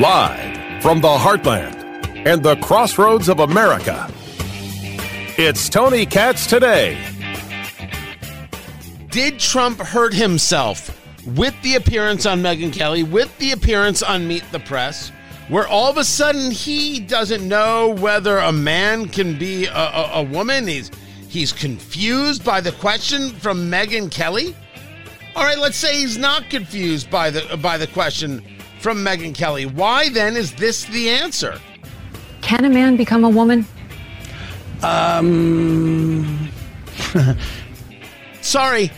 Live from the heartland and the crossroads of America, it's Tony Katz today. Did Trump hurt himself with the appearance on Megyn Kelly, with the appearance on Meet the Press, where all of a sudden he doesn't know whether a man can be a, a, a woman? He's he's confused by the question from Megyn Kelly. All right, let's say he's not confused by the by the question from Megyn Kelly. Why then is this the answer? Can a man become a woman? Um. Sorry,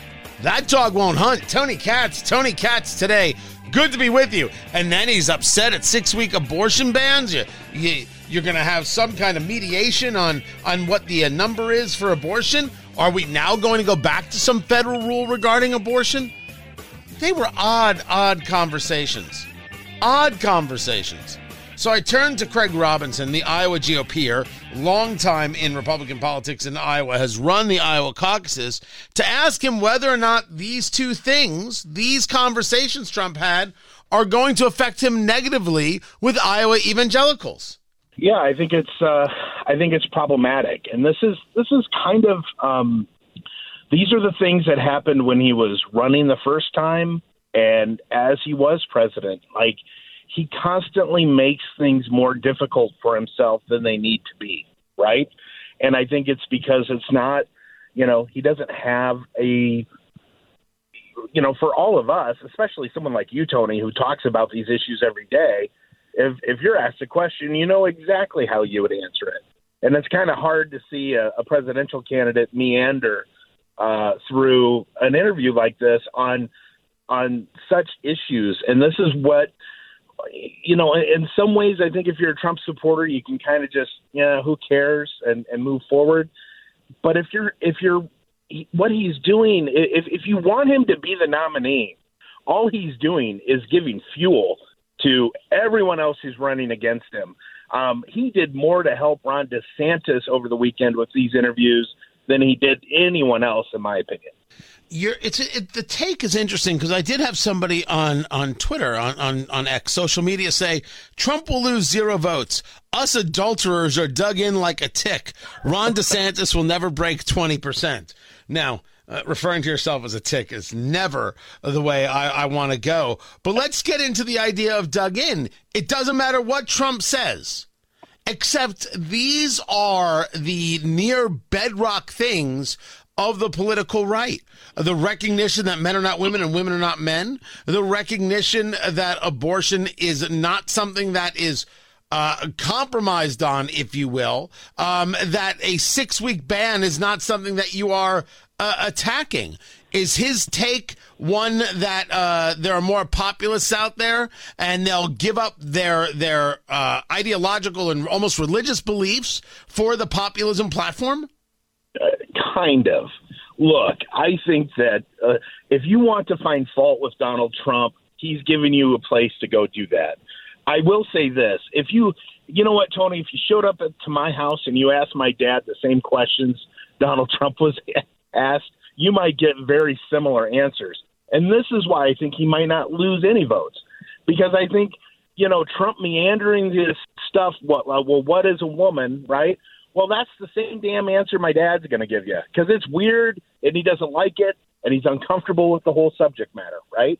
that dog won't hunt. Tony Katz, Tony Katz today. Good to be with you. And then he's upset at six week abortion bans. You, you, you're going to have some kind of mediation on, on what the uh, number is for abortion. Are we now going to go back to some federal rule regarding abortion? They were odd, odd conversations. Odd conversations. So I turned to Craig Robinson, the Iowa GOPer, long time in Republican politics in Iowa, has run the Iowa caucuses, to ask him whether or not these two things, these conversations Trump had, are going to affect him negatively with Iowa evangelicals. Yeah, I think it's uh, I think it's problematic, and this is this is kind of um, these are the things that happened when he was running the first time, and as he was president, like he constantly makes things more difficult for himself than they need to be, right? And I think it's because it's not, you know, he doesn't have a you know, for all of us, especially someone like you, Tony, who talks about these issues every day, if if you're asked a question, you know exactly how you would answer it. And it's kind of hard to see a, a presidential candidate meander uh, through an interview like this on on such issues. And this is what you know, in some ways, I think if you're a Trump supporter, you can kind of just, yeah, who cares, and and move forward. But if you're if you're what he's doing, if if you want him to be the nominee, all he's doing is giving fuel to everyone else who's running against him. Um, he did more to help Ron DeSantis over the weekend with these interviews than he did anyone else, in my opinion you're it's it, the take is interesting because I did have somebody on on Twitter on, on on X social media say Trump will lose zero votes. Us adulterers are dug in like a tick. Ron DeSantis will never break twenty percent. Now. Uh, referring to yourself as a tick is never the way I, I want to go. But let's get into the idea of dug in. It doesn't matter what Trump says, except these are the near bedrock things of the political right. The recognition that men are not women and women are not men. The recognition that abortion is not something that is uh, compromised on, if you will. Um, that a six week ban is not something that you are uh, attacking. Is his take one that uh, there are more populists out there and they'll give up their their uh, ideological and almost religious beliefs for the populism platform? Uh, kind of. Look, I think that uh, if you want to find fault with Donald Trump, he's giving you a place to go do that. I will say this: if you, you know what, Tony, if you showed up at, to my house and you asked my dad the same questions Donald Trump was asked, you might get very similar answers. And this is why I think he might not lose any votes, because I think you know Trump meandering this stuff. What? Uh, well, what is a woman, right? Well, that's the same damn answer my dad's going to give you because it's weird and he doesn't like it and he's uncomfortable with the whole subject matter, right?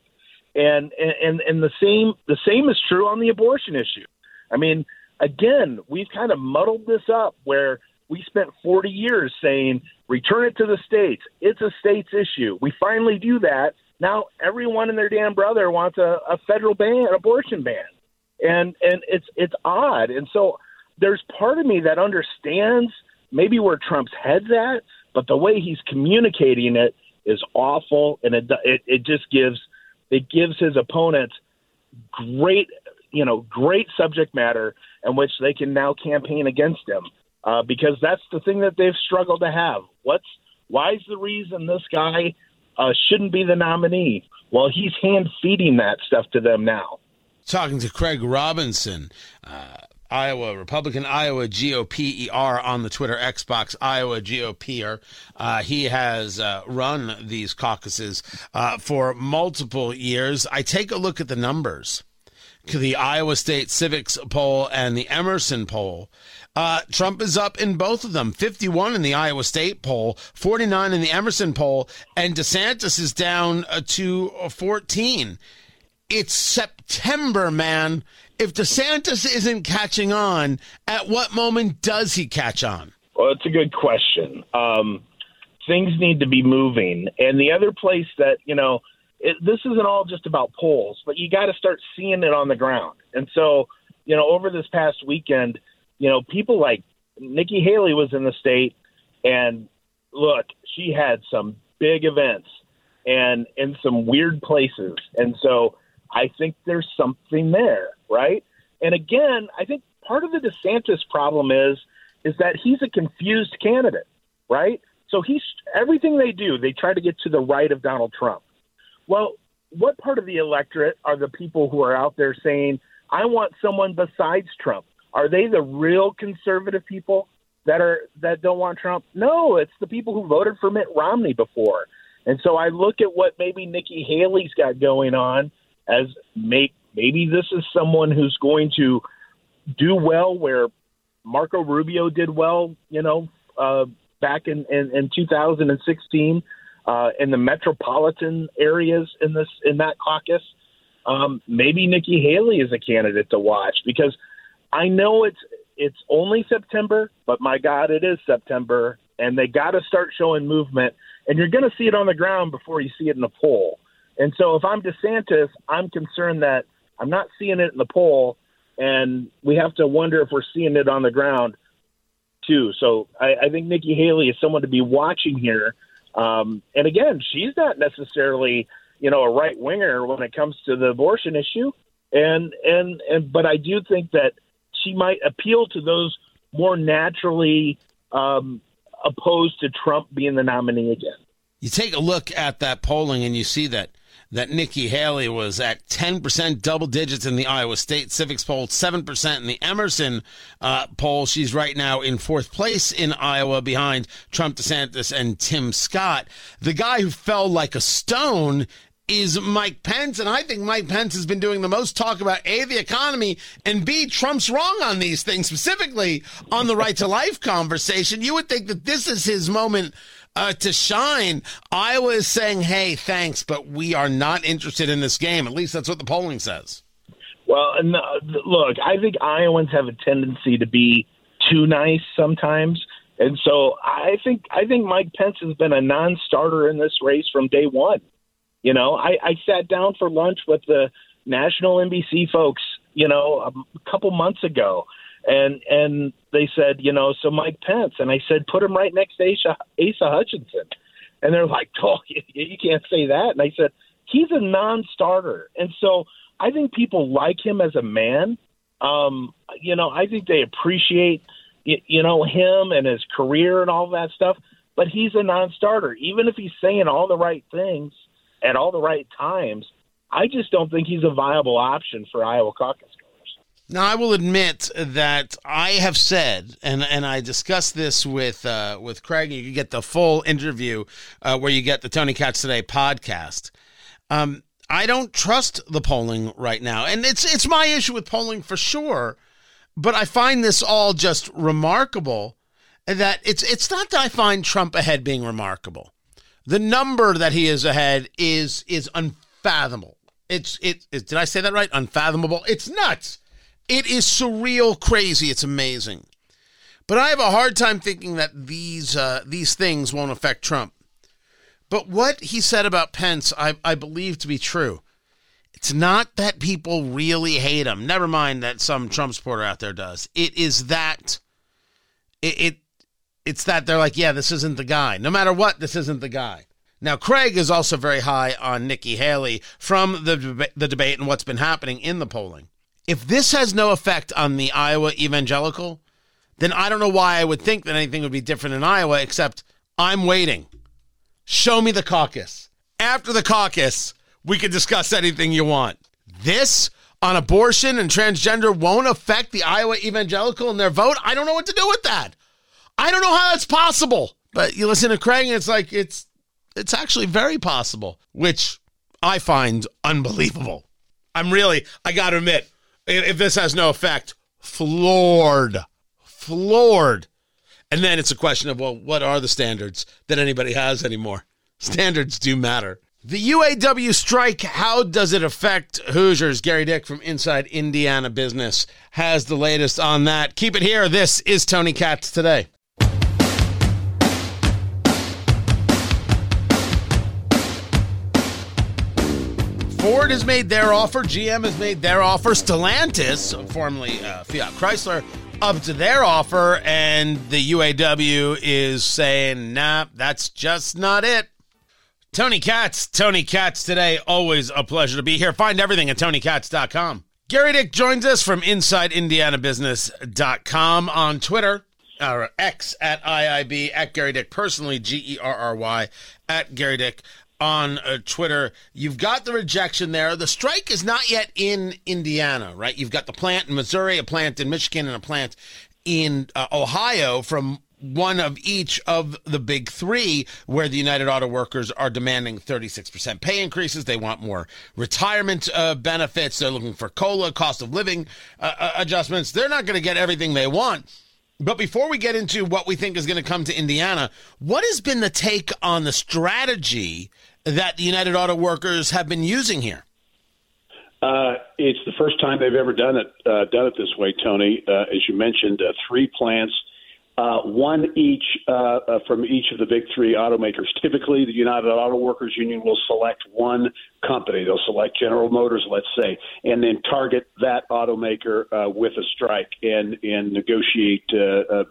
And and and the same the same is true on the abortion issue. I mean, again, we've kind of muddled this up where we spent 40 years saying return it to the states. It's a states issue. We finally do that. Now everyone and their damn brother wants a, a federal ban, an abortion ban, and and it's it's odd. And so there's part of me that understands maybe where Trump's head's at, but the way he's communicating it is awful, and it it, it just gives it gives his opponents great you know great subject matter in which they can now campaign against him uh, because that's the thing that they've struggled to have. What's why is the reason this guy uh, shouldn't be the nominee? Well, he's hand feeding that stuff to them now. Talking to Craig Robinson. Uh Iowa Republican, Iowa GOPer on the Twitter Xbox, Iowa GOPer. Uh, he has uh, run these caucuses uh, for multiple years. I take a look at the numbers the Iowa State Civiqs poll and the Emerson poll. Uh, Trump is up in both of them 51 in the Iowa State poll, 49 in the Emerson poll, and DeSantis is down uh, to 14. It's September, man. If DeSantis isn't catching on, at what moment does he catch on? Well, it's a good question. Um, things need to be moving. And the other place that, you know, it, this isn't all just about polls, but you got to start seeing it on the ground. And so, you know, over this past weekend, you know, people like Nikki Haley was in the state, and look, she had some big events and in some weird places. And so I think there's something there, right? And again, I think part of the DeSantis problem is is that he's a confused candidate, right? So he's everything they do, they try to get to the right of Donald Trump. Well, what part of the electorate are the people who are out there saying, I want someone besides Trump? Are they the real conservative people that are that don't want Trump? No, it's the people who voted for Mitt Romney before. And so I look at what maybe Nikki Haley's got going on as make maybe this is someone who's going to do well where Marco Rubio did well, you know, uh, back in, in, in 2016 uh, in the metropolitan areas in this in that caucus. Um, maybe Nikki Haley is a candidate to watch because I know it's it's only September, but my God, it is September, and they got to start showing movement, and you're going to see it on the ground before you see it in the poll. And so, if I'm DeSantis, I'm concerned that I'm not seeing it in the poll, and we have to wonder if we're seeing it on the ground too. So, I, I think Nikki Haley is someone to be watching here um, and again, she's not necessarily, you know, a right winger when it comes to the abortion issue. And and and but I do think that she might appeal to those more naturally um, opposed to Trump being the nominee again. You take a look at that polling and you see that that Nikki Haley was at 10% double digits in the Iowa State Civiqs poll, 7% in the Emerson uh, poll. She's right now in fourth place in Iowa behind Trump DeSantis and Tim Scott. The guy who fell like a stone is Mike Pence. And I think Mike Pence has been doing the most talk about A, the economy, and B, Trump's wrong on these things, specifically on the right to life conversation. You would think that this is his moment uh, to shine. Iowa is saying, hey, thanks, but we are not interested in this game. At least that's what the polling says. Well, no, look, I think Iowans have a tendency to be too nice sometimes. And so I think I think Mike Pence has been a non-starter in this race from day one. You know, I, I sat down for lunch with the national NBC folks, you know, a couple months ago, and and they said, you know, so Mike Pence, and I said, put him right next to Asa, Asa Hutchinson, and they're like, oh, you, can't say that, and I said, he's a non-starter, and so I think people like him as a man. Um, you know, I think they appreciate, you know, him and his career and all that stuff. But he's a non-starter, even if he's saying all the right things at all the right times. I just don't think he's a viable option for Iowa caucus. Now, I will admit that I have said, and, and I discussed this with uh, with Craig. You can get the full interview uh, where you get the Tony Katz Today podcast. Um, I don't trust the polling right now, and it's it's my issue with polling for sure. But I find this all just remarkable. That it's it's not that I find Trump ahead being remarkable. The number that he is ahead is is unfathomable. It's it, it did I say that right? Unfathomable. It's nuts. It is surreal, crazy. It's amazing. But I have a hard time thinking that these uh, these things won't affect Trump. But what he said about Pence, I, I believe to be true. It's not that people really hate him. Never mind that some Trump supporter out there does. It is that it, it it's that they're like, yeah, this isn't the guy. No matter what, this isn't the guy. Now, Craig is also very high on Nikki Haley from the the debate and what's been happening in the polling. If this has no effect on the Iowa evangelical, then I don't know why I would think that anything would be different in Iowa, except I'm waiting. Show me the caucus. After the caucus, we can discuss anything you want. This, on abortion and transgender won't affect the Iowa evangelical and their vote. I don't know what to do with that. I don't know how that's possible. But you listen to Craig and it's like it's it's actually very possible, which I find unbelievable. I'm really, I got to admit, if this has no effect, floored, floored. And then it's a question of, well, what are the standards that anybody has anymore? Standards do matter. The UAW strike, how does it affect Hoosiers? Gerry Dick from Inside Indiana Business has the latest on that. Keep it here. This is Tony Katz today. Ford has made their offer. GM has made their offer. Stellantis, formerly uh, Fiat Chrysler, up to their offer. And the UAW is saying, nah, that's just not it. Tony Katz, Tony Katz today. Always a pleasure to be here. Find everything at tonykatz.com. Gerry Dick joins us from InsideIndianaBusiness.com on Twitter, or X at IIB, at Gerry Dick personally, G E R R Y, at Gerry Dick on uh, Twitter. You've got the rejection there. The strike is not yet in Indiana, right? You've got the plant in Missouri, a plant in Michigan, and a plant in uh, Ohio from one of each of the big three, where the United Auto Workers are demanding 36% pay increases. They want more retirement uh, benefits. They're looking for COLA, cost of living uh, uh adjustments. They're not going to get everything they want. But before we get into what we think is going to come to Indiana, what has been the take on the strategy that the United Auto Workers have been using here? Uh, it's the first time they've ever done it uh, done it this way, Tony. Uh, as you mentioned, uh, three plants, uh, one each uh, from each of the big three automakers. Typically, the United Auto Workers Union will select one company. They'll select General Motors, let's say, and then target that automaker with a strike and and negotiate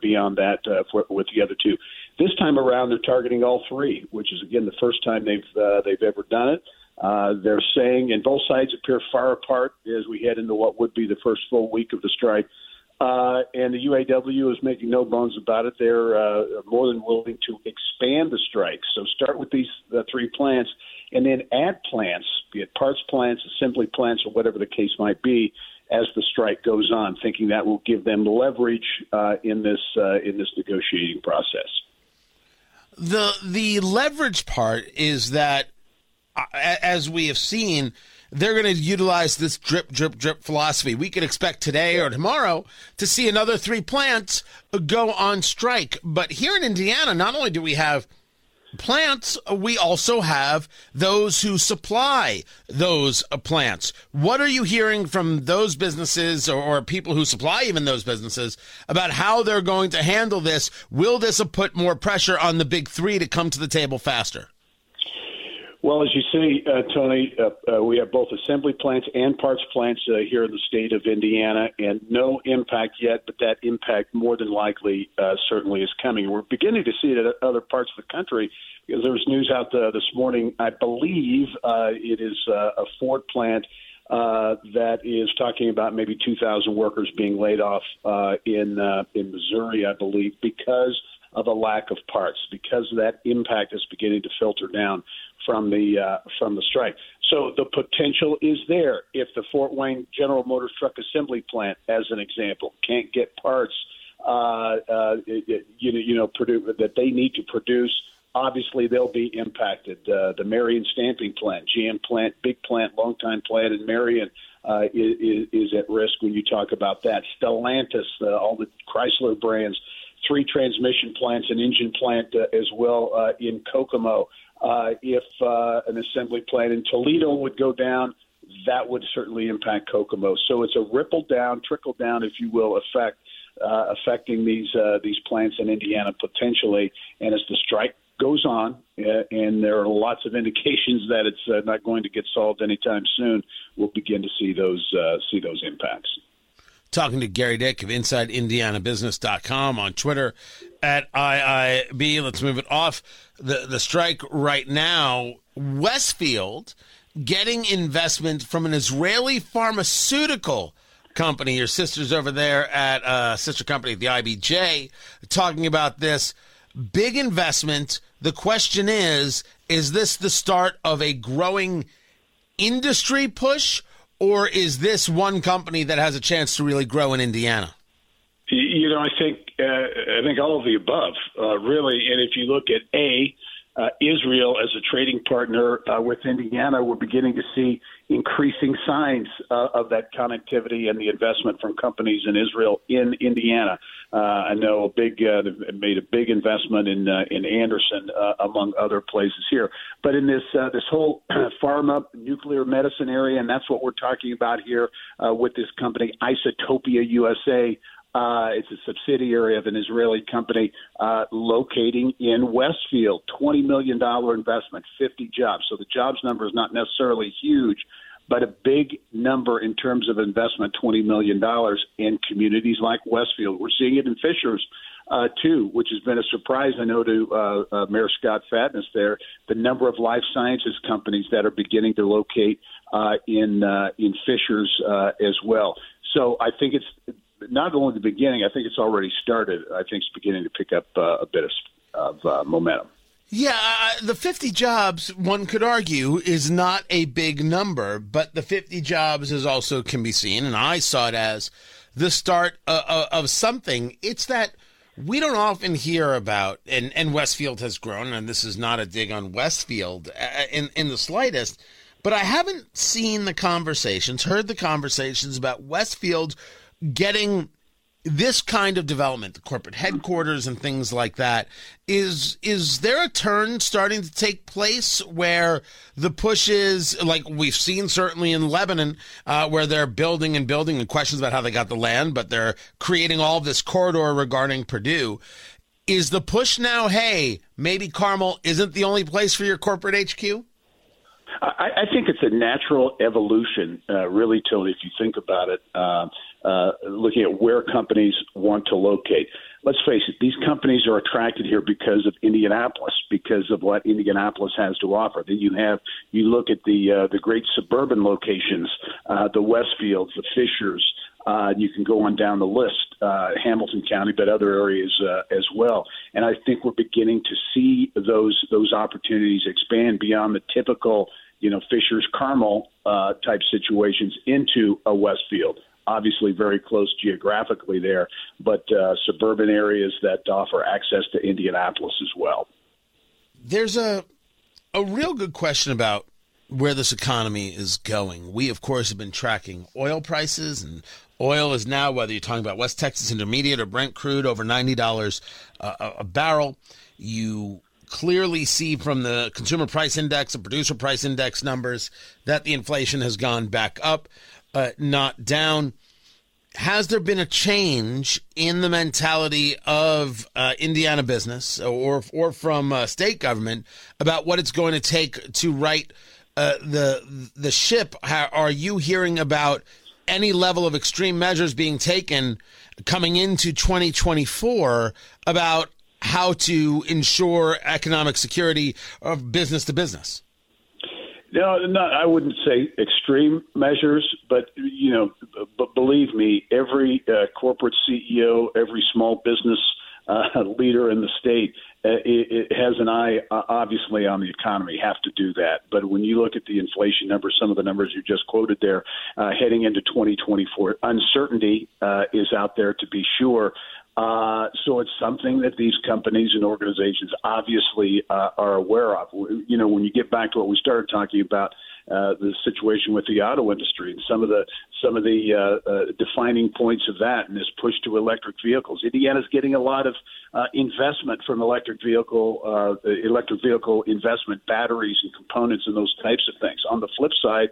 beyond that for, with the other two. This time around, they're targeting all three, which is again the first time they've uh, they've ever done it. Uh, they're saying, and both sides appear far apart as we head into what would be the first full week of the strike. Uh, and the UAW is making no bones about it. They're uh, more than willing to expand the strike. So start with these uh, three plants, and then add plants, be it parts plants, assembly plants, or whatever the case might be, as the strike goes on, thinking that will give them leverage uh, in this uh, in this negotiating process. The the leverage part is that, uh, as we have seen, they're going to utilize this drip, drip, drip philosophy. We could expect today or tomorrow to see another three plants go on strike. But here in Indiana, not only do we have plants, we also have those who supply those uh, plants. What are you hearing from those businesses or, or, people who supply even those businesses about how they're going to handle this? Will this put more pressure on the big three to come to the table faster? Well, as you say, uh, Tony, uh, uh, we have both assembly plants and parts plants uh, here in the state of Indiana, and no impact yet, but that impact more than likely uh, certainly is coming. We're beginning to see it at other parts of the country because there was news out uh, this morning. I believe it is a Ford plant that is talking about maybe 2,000 workers being laid off in in Missouri, I believe, because of a lack of parts because that impact is beginning to filter down from the uh, from the strike. So the potential is there if the Fort Wayne General Motors truck assembly plant, as an example, can't get parts uh, uh, you know you know that they need to produce. Obviously, they'll be impacted. Uh, the Marion stamping plant, GM plant, big plant, long time plant in Marion. Uh, is, is at risk when you talk about that. Stellantis, uh, all the Chrysler brands, three transmission plants, an engine plant uh, as well uh, in Kokomo uh, if uh, an assembly plant in Toledo would go down, that would certainly impact Kokomo. So it's a ripple down, trickle down, if you will, effect uh, affecting these uh, these plants in Indiana potentially. And as the strike goes on, uh, and there are lots of indications that it's uh, not going to get solved anytime soon, we'll begin to see those uh, see those impacts talking to Gerry Dick of InsideIndianaBusiness.com on Twitter at IIB. Let's move it off the, the strike right now. Westfield getting investment from an Israeli pharmaceutical company. Your sister's over there at uh, sister company, the IBJ, talking about this big investment. The question is, is this the start of a growing industry push or is this one company that has a chance to really grow in Indiana? You know, I think uh, I think all of the above, uh, really. And if you look at a uh, Israel as a trading partner uh, with Indiana, we're beginning to see increasing signs uh, of that connectivity and the investment from companies in Israel in Indiana. Uh, I know a big uh, made a big investment in uh, in Anderson, among other places here. But in this this whole pharma nuclear medicine area, and that's what we're talking about here with this company, Isotopia USA. Uh, it's a subsidiary of an Israeli company uh, locating in Westfield. $20 million investment, 50 jobs. So the jobs number is not necessarily huge, but a big number in terms of investment $20 million in communities like Westfield. We're seeing it in Fishers. Uh, too, which has been a surprise, I know, to uh, uh, Mayor Scott Fadness there. The number of life sciences companies that are beginning to locate uh, in uh, in Fishers uh, as well. So I think it's not only the beginning. I think it's already started. I think it's beginning to pick up uh, a bit of, of uh, momentum. Yeah, uh, the 50 jobs, one could argue, is not a big number, but the 50 jobs is also can be seen, and I saw it as the start of, uh, uh, of something. It's that we don't often hear about, and, and Westfield has grown, and this is not a dig on Westfield uh, in, in the slightest, but I haven't seen the conversations, heard the conversations about Westfield getting this kind of development, the corporate headquarters and things like that, is is there a turn starting to take place where the push is like we've seen certainly in Lebanon, uh, where they're building and building and questions about how they got the land, but they're creating all this corridor regarding Purdue. Is the push now, hey, maybe Carmel isn't the only place for your corporate HQ? I, I think it's a natural evolution, uh, really, Tony, if you think about it. Uh, uh, looking at where companies want to locate. Let's face it; these companies are attracted here because of Indianapolis, because of what Indianapolis has to offer. Then you have you look at the uh, the great suburban locations, uh, the Westfields, the Fishers. Uh, you can go on down the list, uh, Hamilton County, but other areas uh, as well. And I think we're beginning to see those those opportunities expand beyond the typical, you know, Fishers Carmel uh, type situations into a Westfield obviously very close geographically there, but uh, suburban areas that offer access to Indianapolis as well. There's a a real good question about where this economy is going. We, of course, have been tracking oil prices, and oil is now, whether you're talking about West Texas Intermediate or Brent crude, over $90 a, a barrel. You clearly see from the consumer price index and producer price index numbers that the inflation has gone back up uh, not down. Has there been a change in the mentality of uh, Indiana business or or from uh, state government about what it's going to take to right uh, the the ship? How, are you hearing about any level of extreme measures being taken coming into 2024 about how to ensure economic security of business to business? No, not, I wouldn't say extreme measures, but you know, but believe me, every uh, corporate CEO, every small business uh, leader in the state uh, it, it has an eye, uh, obviously, on the economy. Have to do that. But when you look at the inflation numbers, some of the numbers you just quoted there, uh, heading into 2024, uncertainty uh, is out there to be sure. Uh, so it's something that these companies and organizations obviously uh, are aware of. You know, when you get back to what we started talking about, uh, the situation with the auto industry and some of the some of the uh, uh, defining points of that and this push to electric vehicles. Indiana's getting a lot of uh, investment from electric vehicle uh, electric vehicle investment, batteries and components and those types of things. On the flip side,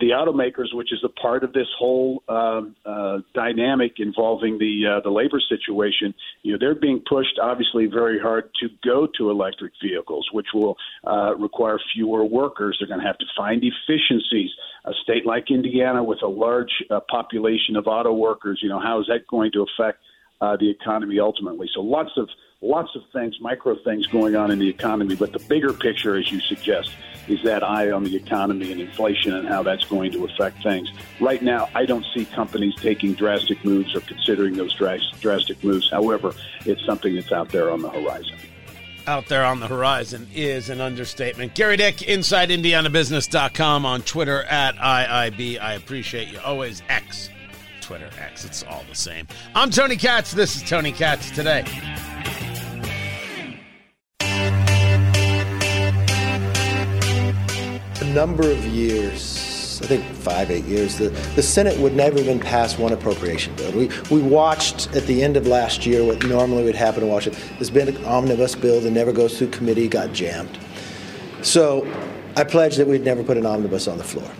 the automakers, which is a part of this whole um, uh, dynamic involving the uh, the labor situation, you know, they're being pushed obviously very hard to go to electric vehicles, which will uh, require fewer workers. They're going to have to find efficiencies. A state like Indiana with a large uh, population of auto workers, you know, how is that going to affect uh, the economy ultimately? So lots of lots of things, micro things going on in the economy, but the bigger picture, as you suggest, is that eye on the economy and inflation and how that's going to affect things. Right now, I don't see companies taking drastic moves or considering those drastic moves. However, it's something that's out there on the horizon. Out there on the horizon is an understatement. Gerry Dick, InsideIndianaBusiness.com on Twitter at IIB. I appreciate you always. X, Twitter X. It's all the same. I'm Tony Katz. This is Tony Katz today. A number of years, I think five, eight years, the, the Senate would never even pass one appropriation bill. We, we watched at the end of last year what normally would happen in Washington. There's been an omnibus bill that never goes through committee, got jammed. So I pledged that we'd never put an omnibus on the floor.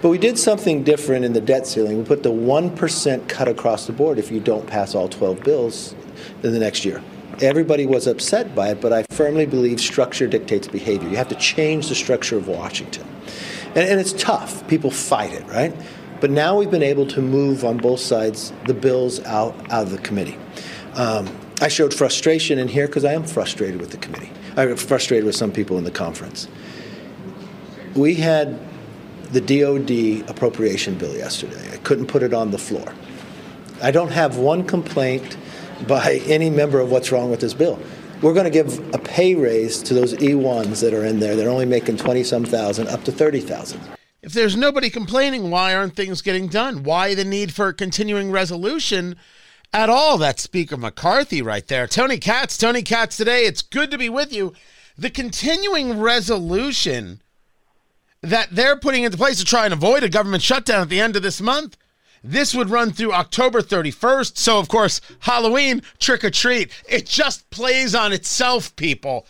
But we did something different in the debt ceiling. We put the 1% cut across the board if you don't pass all 12 bills in the next year. Everybody was upset by it, but I firmly believe structure dictates behavior. You have to change the structure of Washington. And, and it's tough. People fight it, right? But now we've been able to move on both sides the bills out, out of the committee. Um, I showed frustration in here because I am frustrated with the committee. I'm frustrated with some people in the conference. We had the DOD appropriation bill yesterday. I couldn't put it on the floor. I don't have one complaint by any member of what's wrong with this bill. We're going to give a pay raise to those E1s that are in there. They're only making 20 some thousand up to 30,000. If there's nobody complaining, why aren't things getting done? Why the need for a continuing resolution at all? That's Speaker McCarthy right there. Tony Katz, Tony Katz today. It's good to be with you. The continuing resolution that they're putting into place to try and avoid a government shutdown at the end of this month this would run through October 31st. So, of course, Halloween, trick or treat. It just plays on itself, people.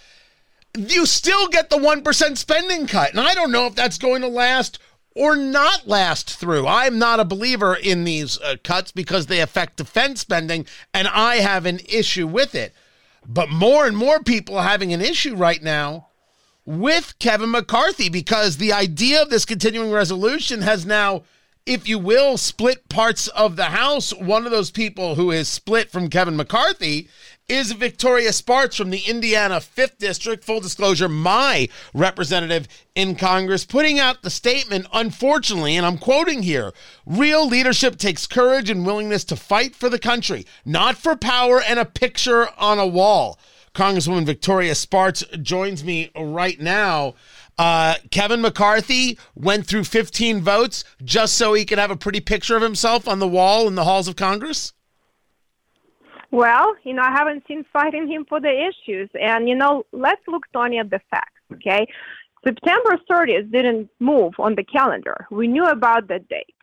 You still get the 1% spending cut. And I don't know if that's going to last or not last through. I'm not a believer in these uh, cuts because they affect defense spending, and I have an issue with it. But more and more people are having an issue right now with Kevin McCarthy because the idea of this continuing resolution has now if you will, split parts of the House. One of those people who is split from Kevin McCarthy is Victoria Spartz from the Indiana 5th District. Full disclosure, my representative in Congress, putting out the statement, unfortunately, and I'm quoting here real leadership takes courage and willingness to fight for the country, not for power and a picture on a wall. Congresswoman Victoria Spartz joins me right now. Uh, Kevin McCarthy went through 15 votes just so he could have a pretty picture of himself on the wall in the halls of Congress? Well, you know, I haven't seen fighting him for the issues. And, you know, let's look, Tony, at the facts, okay? September 30th didn't move on the calendar. We knew about that date.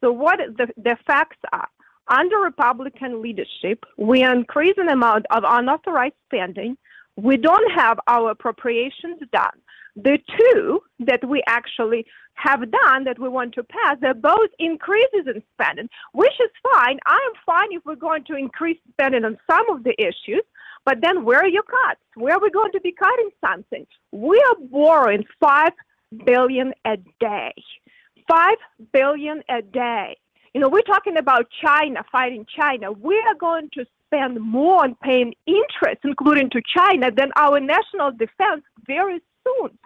So, what the, the facts are under Republican leadership, we are increasing the amount of unauthorized spending. We don't have our appropriations done. The two that we actually have done that we want to pass, they're both increases in spending, which is fine. I am fine if we're going to increase spending on some of the issues, but then where are your cuts? Where are we going to be cutting something? We are borrowing five billion a day. Five billion a day. You know, we're talking about China fighting China. We are going to spend more on paying interest, including to China, than our national defense very soon.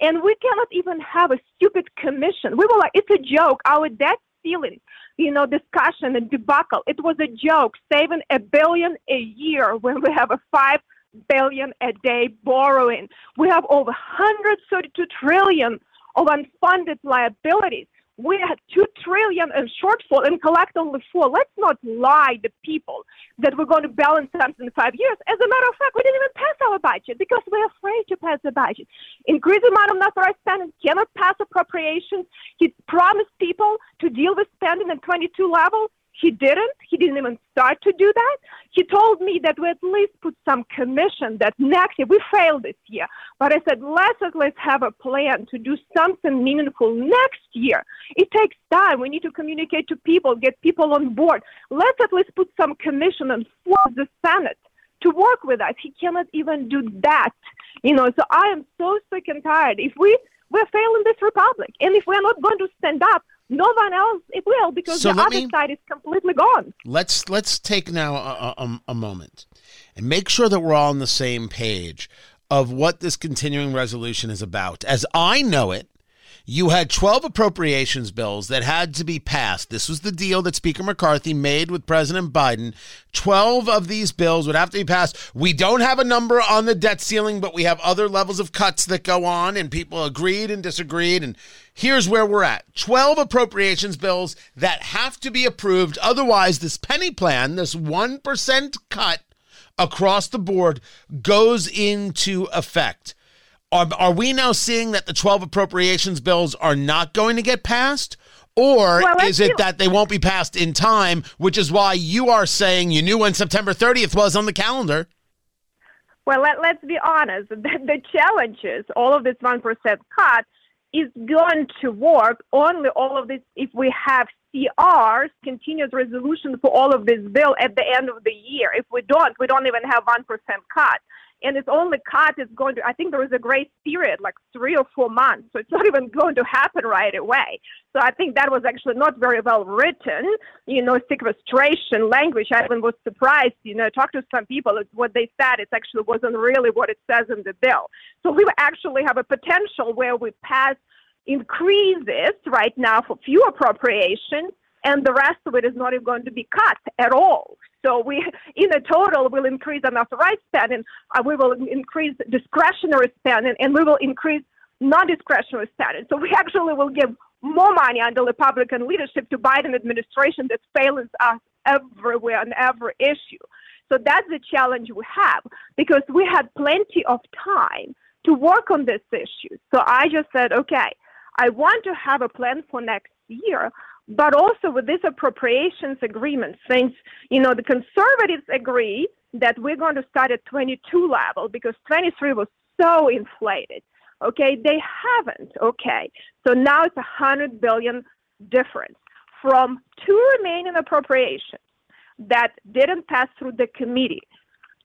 And we cannot even have a stupid commission. We were like, it's a joke. Our debt ceiling, you know, discussion and debacle, it was a joke, saving a billion a year when we have a five billion a day borrowing. We have over 132 trillion of unfunded liabilities we had two trillion in shortfall and collect only four. Let's not lie to people that we're going to balance something in five years. As a matter of fact, we didn't even pass our budget because we're afraid to pass the budget. Increase amount of unauthorized spending cannot pass appropriations. He promised people to deal with spending at 22 level. He didn't. He didn't even start to do that. He told me that we at least put some commission that next year, we failed this year. But I said, let's at least have a plan to do something meaningful next year. It takes time. We need to communicate to people, get people on board. Let's at least put some commission and force the Senate to work with us. He cannot even do that. You know, so I am so sick and tired. If we we're failing this republic, and if we're not going to stand up, no one else it will because so the other me, side is completely gone. Let's let's take now a, a, a, moment and make sure that we're all on the same page of what this continuing resolution is about. As I know it, you had 12 appropriations bills that had to be passed. This was the deal that Speaker McCarthy made with President Biden. 12 of these bills would have to be passed. We don't have a number on the debt ceiling, but we have other levels of cuts that go on, and people agreed and disagreed. And here's where we're at 12 appropriations bills that have to be approved. Otherwise, this penny plan, this 1% cut across the board, goes into effect. Are, are we now seeing that the 12 appropriations bills are not going to get passed? Or Well, is it do- that they won't be passed in time, which is why you are saying you knew when September 30th was on the calendar? Well, let, let's be honest. The, the challenges, all of this 1% cut, is going to work only all of this if we have CRs, continuous resolution for all of this bill at the end of the year. If we don't, we don't even have 1% cut. And it's only cut is going to, I think there is a grace period, like three or four months. So it's not even going to happen right away. So I think that was actually not very well written, you know, sequestration language. I even was surprised, you know, talked to some people, it's what they said, it actually wasn't really what it says in the bill. So we actually have a potential where we pass increases right now for few appropriations, and the rest of it is not even going to be cut at all. So we, in a total, will increase unauthorized spending, uh, we will increase discretionary spending, and we will increase non-discretionary spending. So we actually will give more money under Republican leadership to Biden administration that fails us everywhere on every issue. So that's the challenge we have because we had plenty of time to work on this issue. So I just said, okay, I want to have a plan for next year, but also with this appropriations agreement, since you know the conservatives agree that we're going to start at 22 level because 23 was so inflated. Okay, they haven't. Okay, so now it's a hundred billion difference from two remaining appropriations that didn't pass through the committee.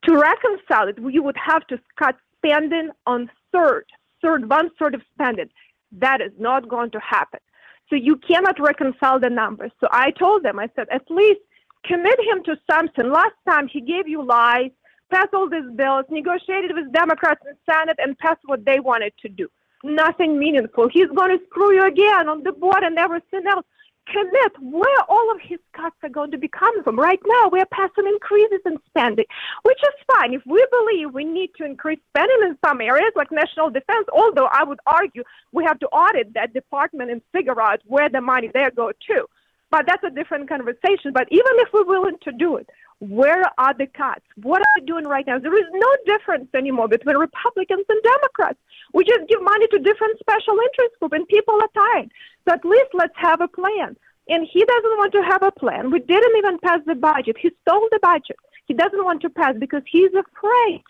To reconcile it, you would have to cut spending on third, third, one third of spending. That is not going to happen. So you cannot reconcile the numbers. So I told them, I said, at least commit him to something. Last time he gave you lies, passed all these bills, negotiated with Democrats in Senate, and passed what they wanted to do. Nothing meaningful. He's going to screw you again on the board and everything else. Commit where all of his cuts are going to be coming from. Right now, we're passing increases in spending, which is fine. If we believe we need to increase spending in some areas like national defense, although I would argue we have to audit that department and figure out where the money there go to. But that's a different conversation. But even if we're willing to do it, where are the cuts? What are we doing right now? There is no difference anymore between Republicans and Democrats. We just give money to different special interest groups, and people are tired. So at least let's have a plan. And he doesn't want to have a plan. We didn't even pass the budget. He stole the budget. He doesn't want to pass because he's afraid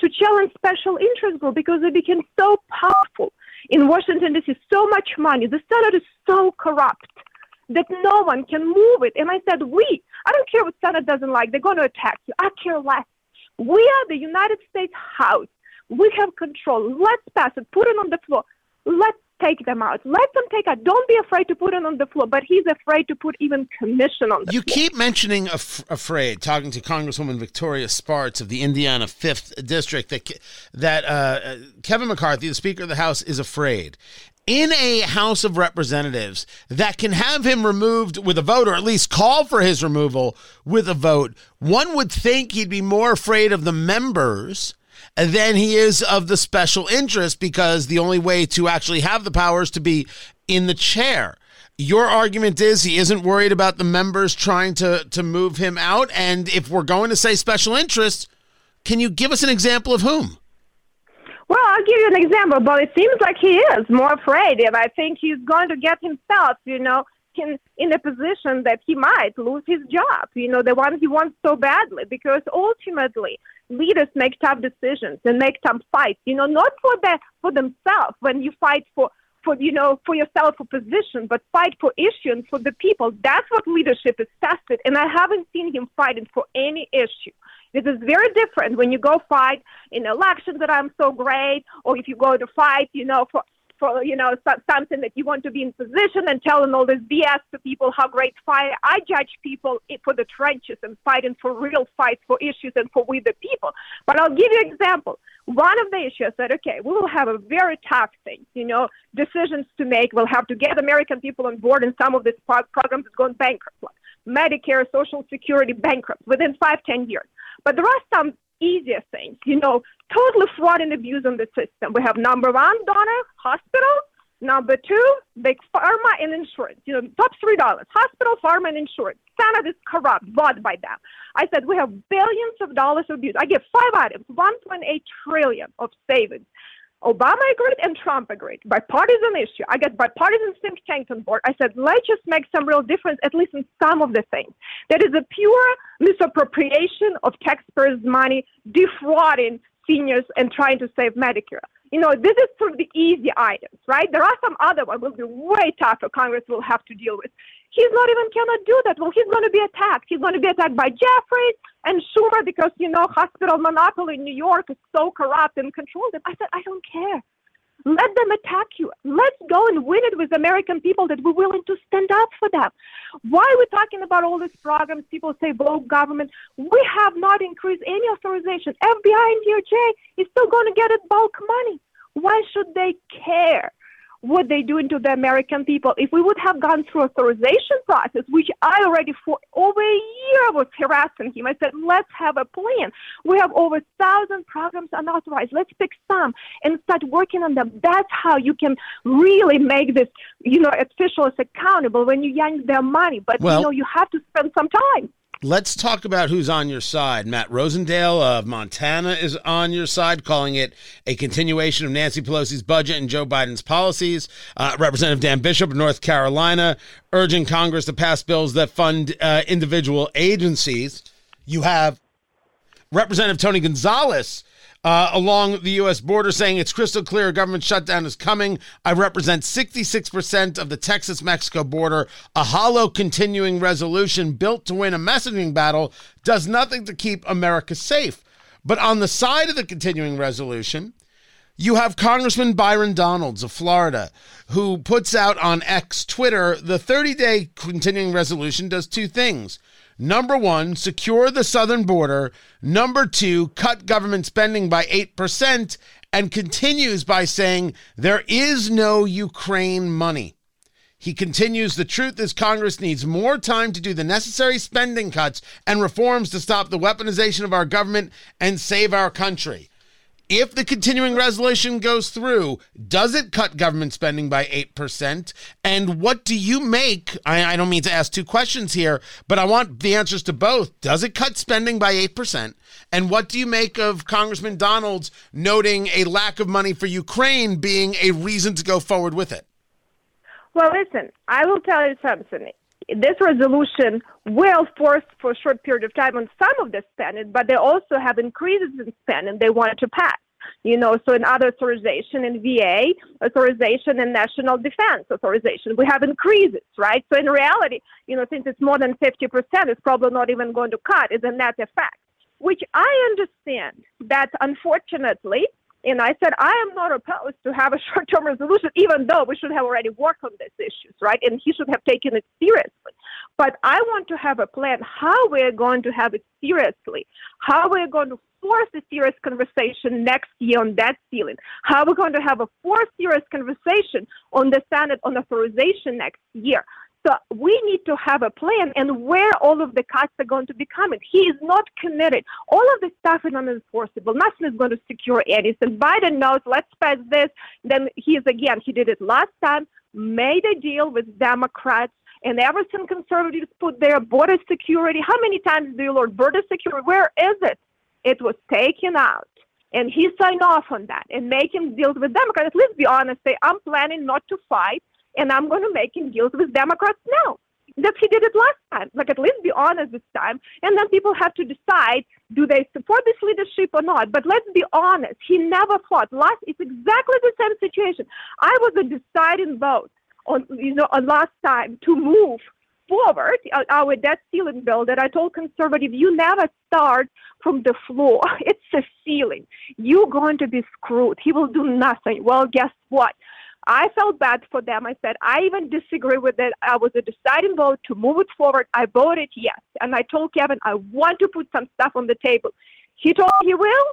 to challenge special interest group because they became so powerful in Washington D.C. So much money. The Senate is so corrupt that no one can move it. And I said, we. I don't care what Senate doesn't like. They're going to attack you. I care less. We are the United States House. We have control. Let's pass it. Put it on the floor. Let's take them out. Let them take out. Don't be afraid to put it on the floor. But he's afraid to put even commission on the You floor. keep mentioning af- afraid, talking to Congresswoman Victoria Spartz of the Indiana 5th District, that, that uh, Kevin McCarthy, the Speaker of the House, is afraid. In a House of Representatives that can have him removed with a vote, or at least call for his removal with a vote, one would think he'd be more afraid of the members than he is of the special interest because the only way to actually have the power is to be in the chair. Your argument is he isn't worried about the members trying to, to move him out. And if we're going to say special interest, can you give us an example of whom? Well, I'll give you an example, but it seems like he is more afraid, and I think he's going to get himself, you know, in in a position that he might lose his job, you know, the one he wants so badly, because ultimately leaders make tough decisions and make tough fights, you know, not for the for themselves when you fight for for you know for yourself for position, but fight for issue and for the people. That's what leadership is tested, and I haven't seen him fighting for any issue. This is very different when you go fight in elections that I'm so great, or if you go to fight, you know, for for you know something that you want to be in position and telling all this BS to people how great fight. I judge people for the trenches and fighting for real fights for issues and for we the people. But I'll give you an example. One of the issues that okay, we will have a very tough thing, you know, decisions to make. We'll have to get American people on board, and some of these programs is going bankrupt, like Medicare, Social Security bankrupt within five, ten years. But there are some easier things, you know, totally fraud and abuse on the system. We have number one donor, hospital. Number two, big pharma and insurance. You know, top three dollars: hospital, pharma, and insurance. Senate is corrupt, bought by them. I said we have billions of dollars of abuse. I give five items: 1.8 trillion of savings. Obama agreed and Trump agreed. Bipartisan issue. I get bipartisan think tank on board. I said, let's just make some real difference, at least in some of the things. That is a pure misappropriation of taxpayers' money, defrauding seniors and trying to save Medicare. You know, this is sort of the easy items, right? There are some other ones will be way tougher Congress will have to deal with. He's not even cannot do that. Well, he's going to be attacked. He's going to be attacked by Jeffries and Schumer because, you know, hospital monopoly in New York is so corrupt and controlled. I said, I don't care. Let them attack you. Let's go and win it with American people that we're willing to stand up for them. Why are we talking about all these programs? People say vote government. We have not increased any authorization. FBI and DOJ is still going to get it bulk money. Why should they care? What they doing to the American people. If we would have gone through authorization process, which I already for over a year was harassing him, I said, let's have a plan. We have over a thousand programs unauthorized. Let's pick some and start working on them. That's how you can really make this, you know, officials accountable when you yank their money. But well, you know, you have to spend some time. Let's talk about who's on your side. Matt Rosendale of Montana is on your side, calling it a continuation of Nancy Pelosi's budget and Joe Biden's policies. Uh, Representative Dan Bishop of North Carolina urging Congress to pass bills that fund uh, individual agencies. You have Representative Tony Gonzalez uh, along the U.S. border saying it's crystal clear a government shutdown is coming. I represent 66% of the Texas Mexico border. A hollow continuing resolution built to win a messaging battle does nothing to keep America safe. But on the side of the continuing resolution, you have Congressman Byron Donalds of Florida, who puts out on X Twitter the 30 day continuing resolution does two things. Number one, secure the southern border. Number two, cut government spending by 8%, and continues by saying there is no Ukraine money. He continues The truth is, Congress needs more time to do the necessary spending cuts and reforms to stop the weaponization of our government and save our country if the continuing resolution goes through, does it cut government spending by 8%? And what do you make? I, I, don't mean to ask two questions here, but I want the answers to both. Does it cut spending by 8%? And what do you make of Congressman Donalds noting a lack of money for Ukraine being a reason to go forward with it? Well, listen, I will tell you something this resolution will forced for a short period of time on some of the spending, but they also have increases in spending they wanted to pass. You know, so in other authorization in VA, authorization in national defense authorization, we have increases, right? So in reality, you know, since it's more than 50%, it's probably not even going to cut. It's a net effect, which I understand that unfortunately and I said, I am not opposed to have a short term resolution, even though we should have already worked on these issues, right? And he should have taken it seriously. But I want to have a plan how we're going to have it seriously, how we're going to force a serious conversation next year on debt ceiling, how we're going to have a fourth serious conversation on the Senate on authorization next year. So we need to have a plan and where all of the cuts are going to be coming. He is not committed. All of this stuff is unenforceable. Nothing is going to secure anything. Biden knows, let's pass this. Then he is again, he did it last time, made a deal with Democrats and everything conservatives put their border security. How many times do you learn border security? Where is it? It was taken out. And he signed off on that and make him deals with Democrats. Let's be honest, say, I'm planning not to fight and I'm going to make him deals with Democrats now. That he did it last time. Like, at least be honest this time. And then people have to decide do they support this leadership or not. But let's be honest. He never fought. Last, it's exactly the same situation. I was a deciding vote on, you know, on last time to move forward uh, our debt ceiling bill that I told conservative, you never start from the floor. It's a ceiling. You're going to be screwed. He will do nothing. Well, guess what? I felt bad for them. I said, I even disagree with it. I was a deciding vote to move it forward. I voted yes. And I told Kevin, I want to put some stuff on the table. He told he will,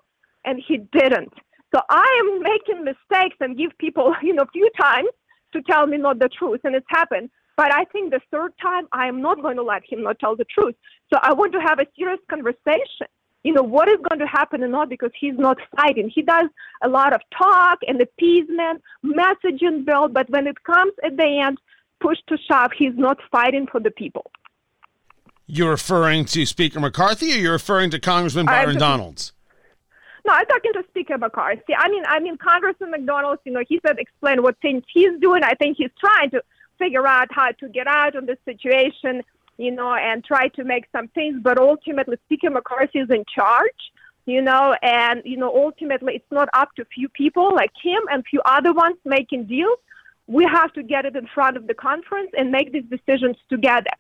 and he didn't. So I am making mistakes and give people, you know, a few times to tell me not the truth, and it's happened. But I think the third time, I am not going to let him not tell the truth. So I want to have a serious conversation. You know, what is going to happen or not because he's not fighting. He does a lot of talk and appeasement, messaging bill, but when it comes at the end, push to shove, he's not fighting for the people. You're referring to Speaker McCarthy or you're referring to Congressman Byron Donalds? No, I'm talking to Speaker McCarthy. I mean, I mean, Congressman McDonald. You know, he said explain what things he's doing. I think he's trying to figure out how to get out of the situation. You know, and try to make some things. But ultimately, Speaker McCarthy is in charge. You know, and you know, ultimately, it's not up to few people like him and few other ones making deals. We have to get it in front of the conference and make these decisions together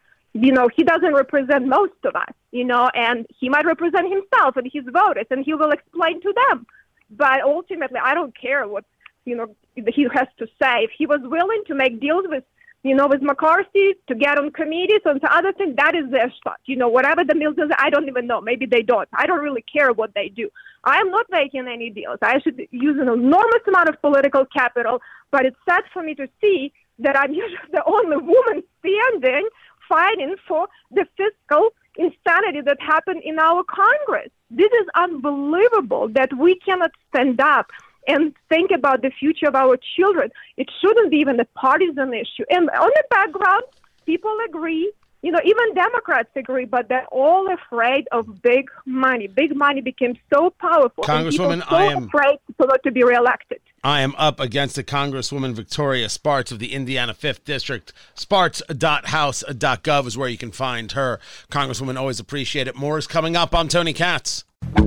you know, he doesn't represent most of us, you know, and he might represent himself and his voters, and he will explain to them. But ultimately, I don't care what, you know, he has to say. If he was willing to make deals with, you know, with McCarthy to get on committees and to other things, that is their spot. You know, whatever the deals is, I don't even know. Maybe they don't. I don't really care what they do. I am not making any deals. I should use an enormous amount of political capital, but it's sad for me to see that I'm usually the only woman standing fighting for the fiscal insanity that happened in our Congress. This is unbelievable that we cannot stand up and think about the future of our children. It shouldn't be even a partisan issue. And on the background, people agree. You know, even Democrats agree, but they're all afraid of big money. Big money became so powerful. Congresswoman, so I am afraid to be reelected. I am up against the Congresswoman Victoria Spartz of the Indiana 5th District. Spartz.house.gov is where you can find her. Congresswoman, always appreciate it. More is coming up. I'm Tony Katz. You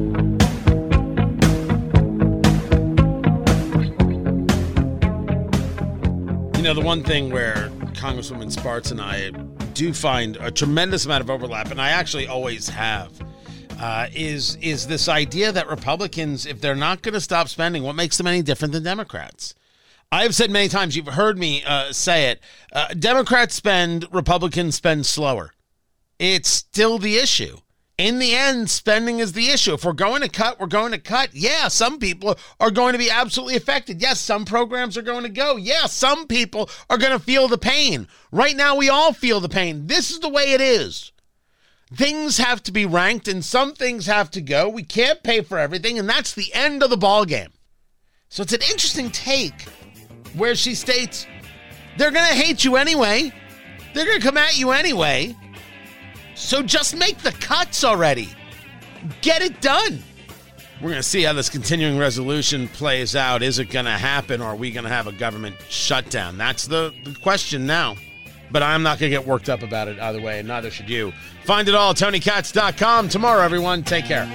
know, the one thing where Congresswoman Spartz and I do find a tremendous amount of overlap, and I actually always have uh, is is this idea that Republicans, if they're not going to stop spending, what makes them any different than Democrats? I've said many times, you've heard me uh, say it. Uh, Democrats spend, Republicans spend slower. It's still the issue. In the end, spending is the issue. If we're going to cut, we're going to cut. Yeah, some people are going to be absolutely affected. Yes, some programs are going to go. Yeah, some people are going to feel the pain. Right now, we all feel the pain. This is the way it is things have to be ranked and some things have to go. We can't pay for everything, and that's the end of the ball game. So it's an interesting take where she states they're going to hate you anyway. They're going to come at you anyway. So just make the cuts already. Get it done. We're going to see how this continuing resolution plays out. Is it going to happen or are we going to have a government shutdown? That's the, the question now but I'm not going to get worked up about it either way, and neither should you. Find it all at TonyKatz.com. Tomorrow, everyone, take care.